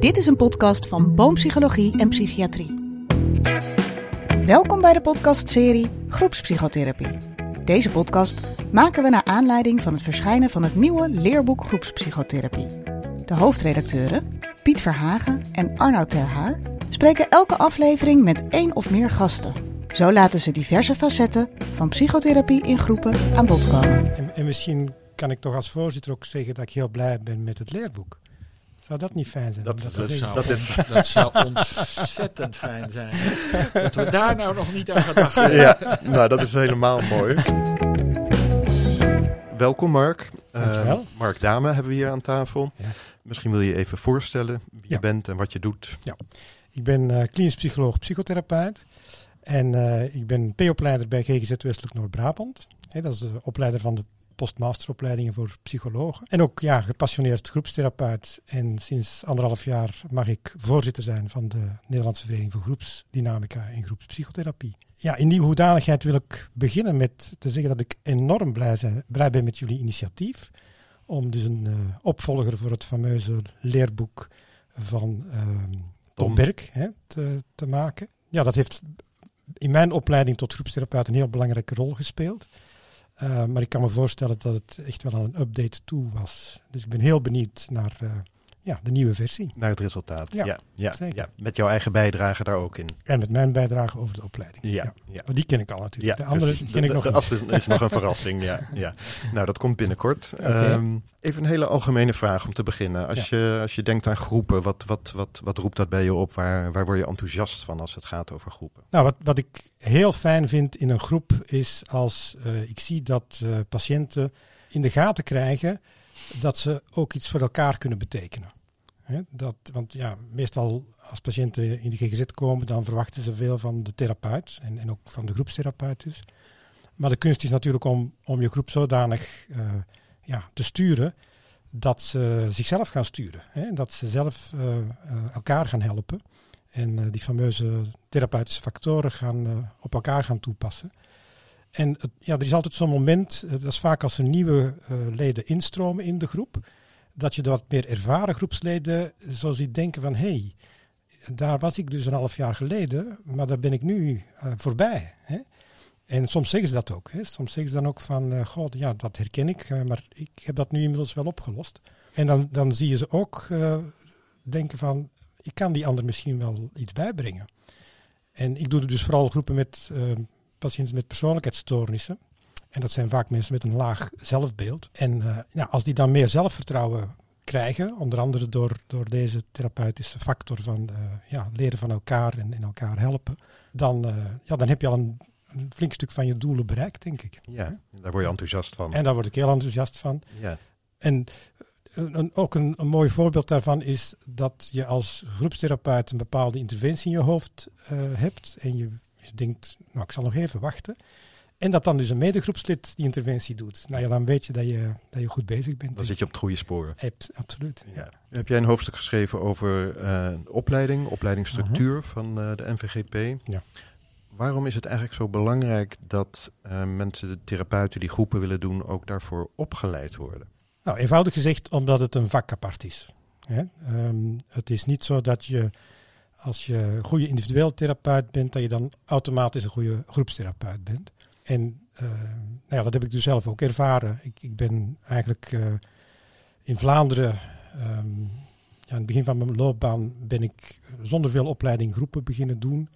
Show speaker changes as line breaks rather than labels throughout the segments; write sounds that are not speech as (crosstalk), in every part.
Dit is een podcast van Boompsychologie en Psychiatrie. Welkom bij de podcastserie Groepspsychotherapie. Deze podcast maken we naar aanleiding van het verschijnen van het nieuwe leerboek Groepspsychotherapie. De hoofdredacteuren, Piet Verhagen en Arnoud Terhaar, spreken elke aflevering met één of meer gasten. Zo laten ze diverse facetten van psychotherapie in groepen aan bod komen.
En, en misschien kan ik toch als voorzitter ook zeggen dat ik heel blij ben met het leerboek. Zou dat niet fijn zijn?
Dat- dat
zeggen?
zou-
Dat,
Dat
is... (laughs) dat zou ontzettend fijn zijn. Dat we daar nou nog niet aan gedacht hebben.
Ja, nou dat is helemaal mooi. Welkom Mark. Eh,
Dankjewel.
Mark Dame hebben we hier aan tafel.
Ja.
Misschien wil je even voorstellen wie je
Ja.
bent en wat je doet.
Ik ben eh, klinisch psycholoog, psychotherapeut. En eh, ik ben P-opleider bij GGZ Westelijk Noord-Brabant. Hè, dat is de opleider van de postmasteropleidingen voor psychologen. En ook ja, gepassioneerd groepstherapeut. En sinds anderhalf jaar mag ik voorzitter zijn van de Nederlandse Vereniging voor Groepsdynamica en Groepspsychotherapie. Ja, in die hoedanigheid wil ik beginnen met te zeggen dat ik enorm blij, zijn, blij ben met jullie initiatief. Om dus een eh, opvolger voor het fameuze leerboek van ehm, Tom
Tom.
Berk hè, te, te maken. Ja, dat heeft in mijn opleiding tot groepstherapeut een heel belangrijke rol gespeeld. Uh, maar ik kan me voorstellen dat het echt wel aan een update toe was. Dus ik ben heel benieuwd naar uh, ja, de nieuwe versie.
Naar het resultaat.
Ja,
Ja, ja. Met jouw eigen bijdrage daar ook in.
En met mijn bijdrage over de opleiding.
Ja, ja.
Maar die ken ik al natuurlijk. de andere ken ik nog
de-
niet.
af is, is nog een (laughs) verrassing. Ja, ja. Nou, dat komt binnenkort. (laughs) Ehm, even een hele algemene vraag om te beginnen. Als, je, als je denkt aan groepen, wat, wat, wat, wat roept dat bij je op? Waar, waar word je enthousiast van als het gaat over groepen?
Nou, wat, wat ik heel fijn vind in een groep is als uh, ik zie dat uh, patiënten in de gaten krijgen dat ze ook iets voor elkaar kunnen betekenen. Dat, want ja, meestal als patiënten in de GGZ komen, dan verwachten ze veel van de therapeut en, en ook van de groepstherapeut dus. Maar de kunst is natuurlijk om, om je groep zodanig uh, ja, te sturen dat ze zichzelf gaan sturen. Hè? Dat ze zelf uh, uh, elkaar gaan helpen. En die fameuze therapeutische factoren gaan op elkaar gaan toepassen. En ja, er is altijd zo'n moment, dat is vaak als er nieuwe leden instromen in de groep, dat je de wat meer ervaren groepsleden zo ziet denken van hey, daar was ik dus een half jaar geleden, maar daar ben ik nu voorbij. Hè? En soms zeggen ze dat ook. Hè? Soms zeggen ze dan ook van, uh, god, ja, dat herken ik, uh, maar ik heb dat nu inmiddels wel opgelost. En dan, dan zie je ze ook denken van, ik kan die ander misschien wel iets bijbrengen. En ik doe dus vooral groepen met patiënten met persoonlijkheidsstoornissen. En dat zijn vaak mensen met een laag zelfbeeld. En ja, als die dan meer zelfvertrouwen krijgen, onder andere door, door deze therapeutische factor van ja, leren van elkaar en, en elkaar helpen, dan, ja, dan heb je al een een flink stuk van je doelen bereikt, denk ik.
Ja, daar word je enthousiast van.
En daar word ik heel enthousiast van.
Ja.
En een, ook een, een, mooi voorbeeld daarvan is dat je als groepstherapeut een bepaalde interventie in je hoofd uh, hebt. En je, je denkt, nou ik zal nog even wachten. En dat dan dus een medegroepslid die interventie doet. Nou ja, dan weet je dat je, dat je goed bezig bent.
Dan zit je op het goede spoor.
Hebt, absoluut.
Ja. Heb jij een hoofdstuk geschreven over uh, opleiding, opleidingsstructuur uh -huh. van uh, de NVGP?
Ja.
Waarom is het eigenlijk zo belangrijk dat uh, mensen, de therapeuten die groepen willen doen, ook daarvoor opgeleid worden?
Nou, eenvoudig gezegd, omdat het een vak apart is. Hè? Um, het is niet zo dat je, als je een goede individueel therapeut bent, dat je dan automatisch een goede groepstherapeut bent. En uh, nou ja, dat heb ik dus zelf ook ervaren. Ik, ik ben eigenlijk uh, in Vlaanderen, um, ja, aan het begin van mijn loopbaan, ben ik zonder veel opleiding groepen beginnen doen.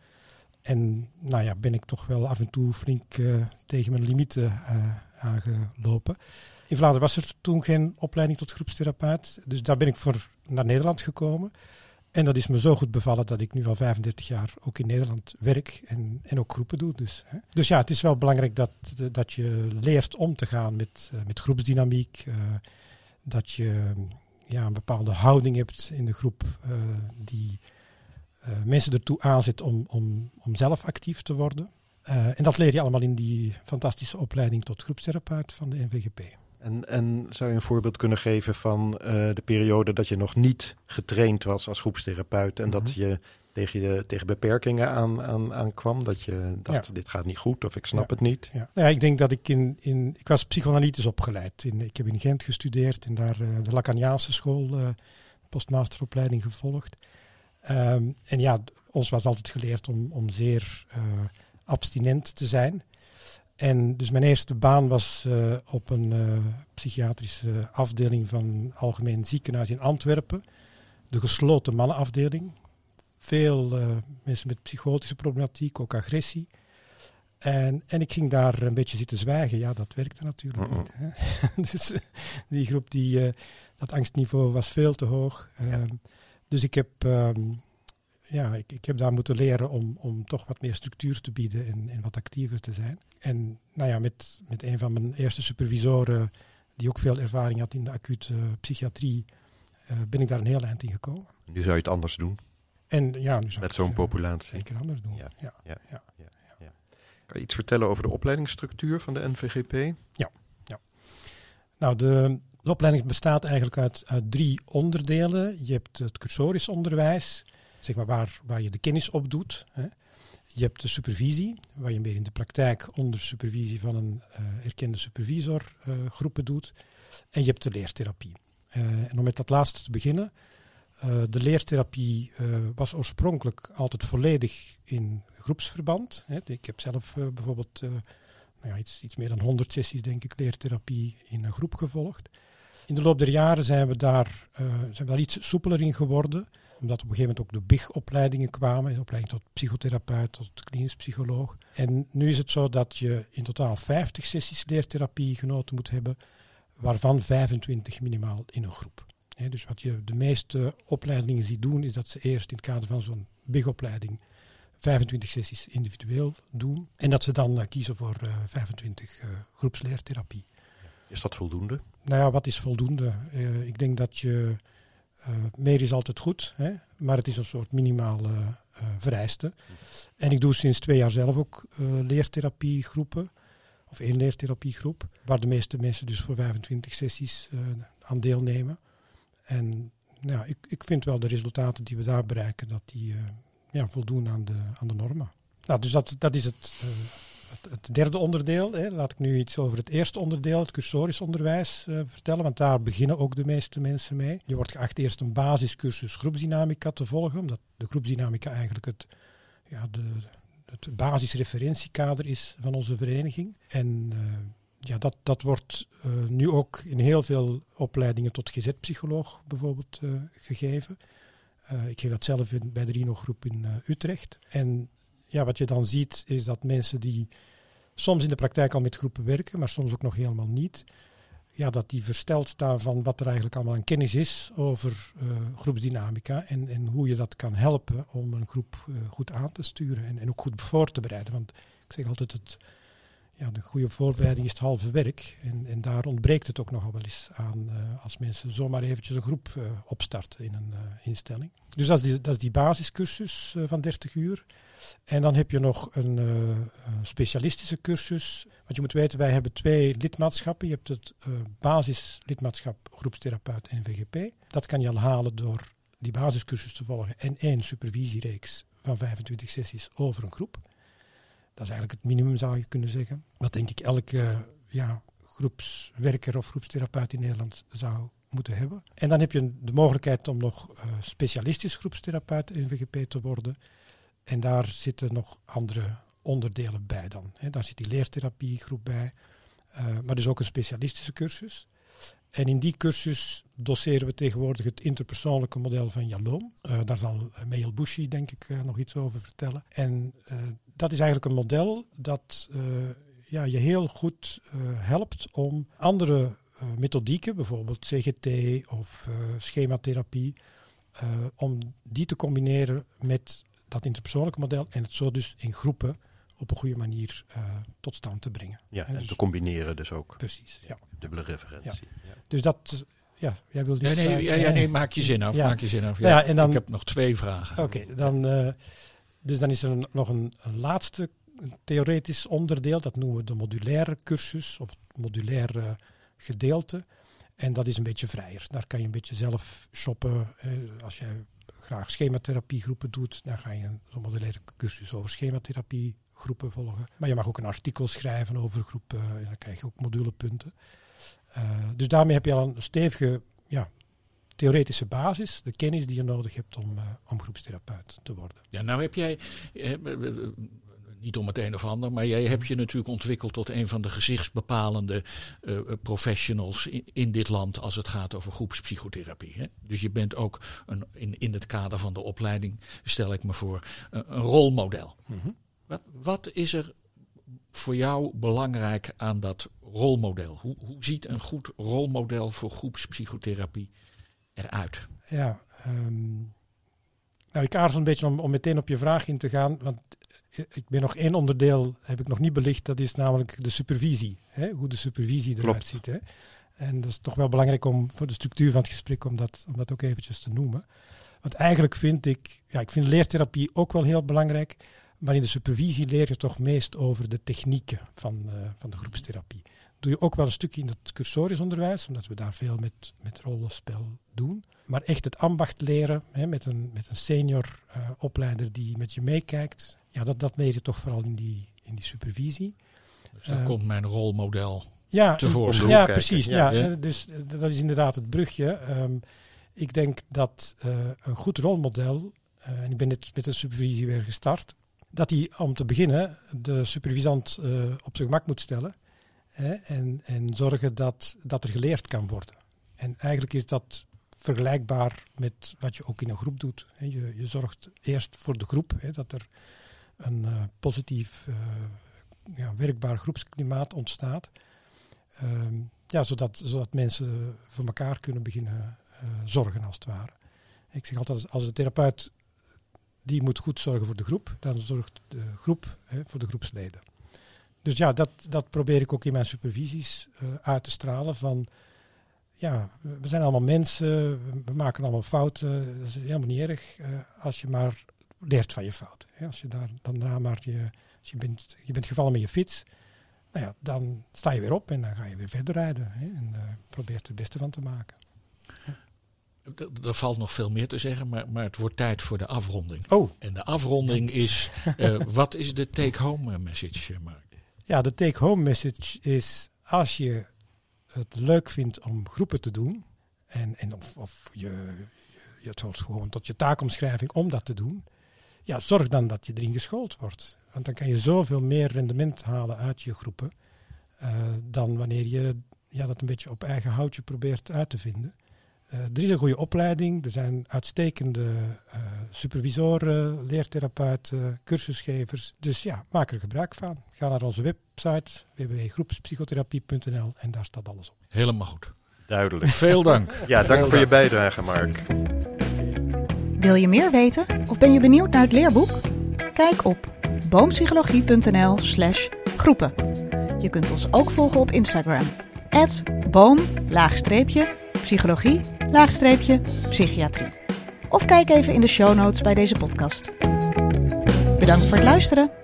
En nou ja, ben ik toch wel af en toe flink uh, tegen mijn limieten aangelopen. In Vlaanderen was er toen geen opleiding tot groepstherapeut. Dus daar ben ik voor naar Nederland gekomen. En dat is me zo goed bevallen dat ik nu al 35 jaar ook in Nederland werk en, en ook groepen doe. Dus, hè. dus ja, het is wel belangrijk dat, dat je leert om te gaan met, uh, met groepsdynamiek. dat je ja, een bepaalde houding hebt in de groep die uh, mensen ertoe aanzet om, om, om zelf actief te worden. En dat leer je allemaal in die fantastische opleiding tot groepstherapeut van de NVGP.
En, en zou je een voorbeeld kunnen geven van uh, de periode dat je nog niet getraind was als groepstherapeut en mm -hmm. dat je tegen, je tegen beperkingen aan, aan, aan kwam? Dat je dacht, ja. dit gaat niet goed of ik snap
ja.
het niet?
Ja. Nou ja, ik denk dat ik in, in... Ik was psychoanalytisch opgeleid. In, ik heb in Gent gestudeerd en daar uh, de Lacaniaanse school uh, postmasteropleiding gevolgd. Ehm, en ja, ons was altijd geleerd om, om zeer uh, abstinent te zijn. En dus mijn eerste baan was uh, op een uh, psychiatrische afdeling van een algemeen ziekenhuis in Antwerpen. De gesloten mannenafdeling. Veel mensen met psychotische problematiek, ook agressie. En, en ik ging daar een beetje zitten zwijgen. Ja, dat werkte natuurlijk niet. Hè. (laughs) dus die groep, die, eh, dat angstniveau was veel te hoog. Ehm, dus ik heb, ehm, ja, ik, ik heb daar moeten leren om, om toch wat meer structuur te bieden en, en wat actiever te zijn. En nou ja, met, met een van mijn eerste supervisoren, die ook veel ervaring had in de acute psychiatrie, eh, ben ik daar een heel eind in gekomen.
Nu zou je het anders doen
En ja, nu zou
met zo'n
eh,
populatie.
Zeker anders doen.
Ja.
Ja.
Ja. Kan je iets vertellen over de opleidingsstructuur van de NVGP?
Nou, de, de opleiding bestaat eigenlijk uit, uit drie onderdelen. Je hebt het cursorisch onderwijs, zeg maar waar, waar je de kennis op doet. Hè. Je hebt de supervisie, waar je meer in de praktijk onder supervisie van een eh, erkende supervisor eh, groepen doet. En je hebt de leertherapie. Eh, en om met dat laatste te beginnen. de leertherapie was oorspronkelijk altijd volledig in groepsverband. Hè. Ik heb zelf bijvoorbeeld nou ja, iets, iets meer dan 100 sessies, denk ik, leertherapie in een groep gevolgd. In de loop der jaren zijn we daar, zijn we daar iets soepeler in geworden, omdat op een gegeven moment ook de BIG-opleidingen kwamen, de opleiding tot psychotherapeut, tot klinisch psycholoog. En nu is het zo dat je in totaal 50 sessies leertherapie genoten moet hebben, waarvan 25 minimaal in een groep. Dus wat je de meeste opleidingen ziet doen, is dat ze eerst in het kader van zo'n BIG-opleiding 25 sessies individueel doen. En dat ze dan eh, kiezen voor eh, 25 eh, groepsleertherapie.
Is dat voldoende?
Nou ja, wat is voldoende? Eh, ik denk dat je. Eh, is altijd goed, hè? maar het is een soort minimale eh, vereiste. En ik doe sinds twee jaar zelf ook eh, leertherapiegroepen, of één leertherapiegroep, waar de meeste mensen dus voor 25 sessies aan deelnemen. En nou ja, ik, ik vind wel de resultaten die we daar bereiken, dat die ja, voldoen aan de, aan de normen. Nou, dus dat, dat is het, het, derde onderdeel. Hè. Laat ik nu iets over het eerste onderdeel, het cursorisch onderwijs, eh, vertellen. Want daar beginnen ook de meeste mensen mee. Je wordt geacht eerst een basiscursus groepsdynamica te volgen. Omdat de groepsdynamica eigenlijk het, ja, de, het basisreferentiekader is van onze vereniging. En eh, ja, dat, dat wordt eh, nu ook in heel veel opleidingen tot GZ-psycholoog bijvoorbeeld gegeven. Ik geef dat zelf bij de Rino-groep in Utrecht. En ja, wat je dan ziet is dat mensen die soms in de praktijk al met groepen werken, maar soms ook nog helemaal niet, ja, dat die versteld staan van wat er eigenlijk allemaal aan kennis is over eh, groepsdynamica en, en hoe je dat kan helpen om een groep eh, goed aan te sturen en, en ook goed voor te bereiden. Want ik zeg altijd, het, de goede voorbereiding is het halve werk en, en daar ontbreekt het ook nogal wel eens aan eh, als mensen zomaar eventjes een groep eh, opstarten in een eh, instelling. Dus dat is die, dat is die basiscursus van 30 uur. En dan heb je nog een, specialistische cursus. Want je moet weten, wij hebben twee lidmaatschappen. Je hebt het basislidmaatschap groepstherapeut en VGP. Dat kan je al halen door die basiscursus te volgen en één supervisiereeks van 25 sessies over een groep. Dat is eigenlijk het minimum, zou je kunnen zeggen. Wat denk ik elke ja, groepswerker of groepstherapeut in Nederland zou moeten hebben. En dan heb je de mogelijkheid om nog uh, specialistisch groepstherapeut in VGP te worden. En daar zitten nog andere onderdelen bij dan. Daar zit die leertherapiegroep bij, uh, maar dus ook een specialistische cursus. En in die cursus doseren we tegenwoordig het interpersoonlijke model van Yalom. Uh, daar zal Meel Bushi denk ik uh, nog iets over vertellen. En uh, dat is eigenlijk een model dat ja, je heel goed helpt om andere methodieken, bijvoorbeeld CGT of schematherapie, om die te combineren met dat interpersoonlijke model en het zo dus in groepen op een goede manier tot stand te brengen.
Ja, en dus, te combineren dus ook.
Precies, ja.
Dubbele referentie.
Ja. Dus dat, ja, jij wilde
nee, nee, ja, ja, nee, maak je zin af.
Ja.
Maak je zin af. Ja,
ja, en dan,
ik heb nog twee vragen.
Oké, okay, dan, uh, dus dan is er een, nog een, een laatste theoretisch onderdeel. Dat noemen we de modulaire cursus of het modulaire gedeelte. En dat is een beetje vrijer. Daar kan je een beetje zelf shoppen. Eh, als jij graag schematherapiegroepen doet, dan ga je een, een modulaire cursus over schematherapie groepen volgen. Maar je mag ook een artikel schrijven over groepen en dan krijg je ook modulepunten. Uh, dus daarmee heb je al een stevige ja, theoretische basis, de kennis die je nodig hebt om, uh, om groepstherapeut te worden.
Ja, nou heb jij, eh, niet om het een of ander, maar jij hebt je natuurlijk ontwikkeld tot een van de gezichtsbepalende uh, professionals in, in, dit land als het gaat over groepspsychotherapie. Hè? Dus je bent ook een, in, in het kader van de opleiding, stel ik me voor, een, een rolmodel. Mm -hmm. Wat, wat is er voor jou belangrijk aan dat rolmodel? Hoe, hoe ziet een goed rolmodel voor groepspsychotherapie eruit?
Ja, um, nou ik aarzel een beetje om, om meteen op je vraag in te gaan, want ik ben nog één onderdeel, heb ik nog niet belicht, dat is namelijk de supervisie. Hè? Hoe de supervisie eruit Klopt. ziet. Hè? En dat is toch wel belangrijk om voor de structuur van het gesprek om dat, om dat ook eventjes te noemen. Want eigenlijk vind ik, ja, ik vind leertherapie ook wel heel belangrijk. Maar in de supervisie leer je toch meest over de technieken van, uh, van de groepstherapie. Doe je ook wel een stukje in het cursorisch onderwijs, omdat we daar veel met, met rollenspel doen. Maar echt het ambacht leren hè, met, een, met een senior uh, opleider die met je meekijkt, ja, dat, dat leer je toch vooral in die, in die supervisie.
Dus daar uh, komt mijn rolmodel
ja,
tevoorschijn.
Ja, precies. Ja, ja, Dus dat is inderdaad het brugje. Um, ik denk dat een goed rolmodel, en ik ben net met de supervisie weer gestart, dat hij om te beginnen de supervisant uh, op zijn gemak moet stellen hè, en, en zorgen dat, dat er geleerd kan worden. En eigenlijk is dat vergelijkbaar met wat je ook in een groep doet. Je, je zorgt eerst voor de groep, hè, dat er een uh, positief, uh, ja, werkbaar groepsklimaat ontstaat. Uh, ja, zodat, zodat mensen voor elkaar kunnen beginnen zorgen, als het ware. Ik zeg altijd, als de therapeut die moet goed zorgen voor de groep. Dan zorgt de groep hè, voor de groepsleden. Dus ja, dat, dat probeer ik ook in mijn supervisies uh, uit te stralen. Van ja, we zijn allemaal mensen, we maken allemaal fouten. Dat is helemaal niet erg uh, als je maar leert van je fouten. Hè. Als je daar dan maar je, als je bent, je bent gevallen met je fiets. Nou ja, dan sta je weer op en dan ga je weer verder rijden. Hè, en uh, probeert er het beste van te maken.
Er valt nog veel meer te zeggen, maar, maar het wordt tijd voor de afronding.
Oh.
En de afronding is, uh, (laughs) wat is de take-home message, Mark?
Ja, de take-home message is, als je het leuk vindt om groepen te doen, en, en of, of je, je het hoort gewoon tot je taakomschrijving om dat te doen, ja, zorg dan dat je erin geschoold wordt. Want dan kan je zoveel meer rendement halen uit je groepen, uh, dan wanneer je ja, dat een beetje op eigen houtje probeert uit te vinden. Uh, er is een goede opleiding, er zijn uitstekende uh, supervisoren, leertherapeuten, cursusgevers. Dus ja, maak er gebruik van. Ga naar onze website www.groepspsychotherapie.nl en daar staat alles op.
Helemaal goed.
Duidelijk.
Veel dank.
Ja, dank Veel voor dank. je bijdrage, Mark.
Wil je meer weten of ben je benieuwd naar het leerboek? Kijk op boompsychologie.nl slash groepen. Je kunt ons ook volgen op Instagram. boom, laagstreepje, psychologie, laagstreepje, psychiatrie. Of kijk even in de show notes bij deze podcast. Bedankt voor het luisteren.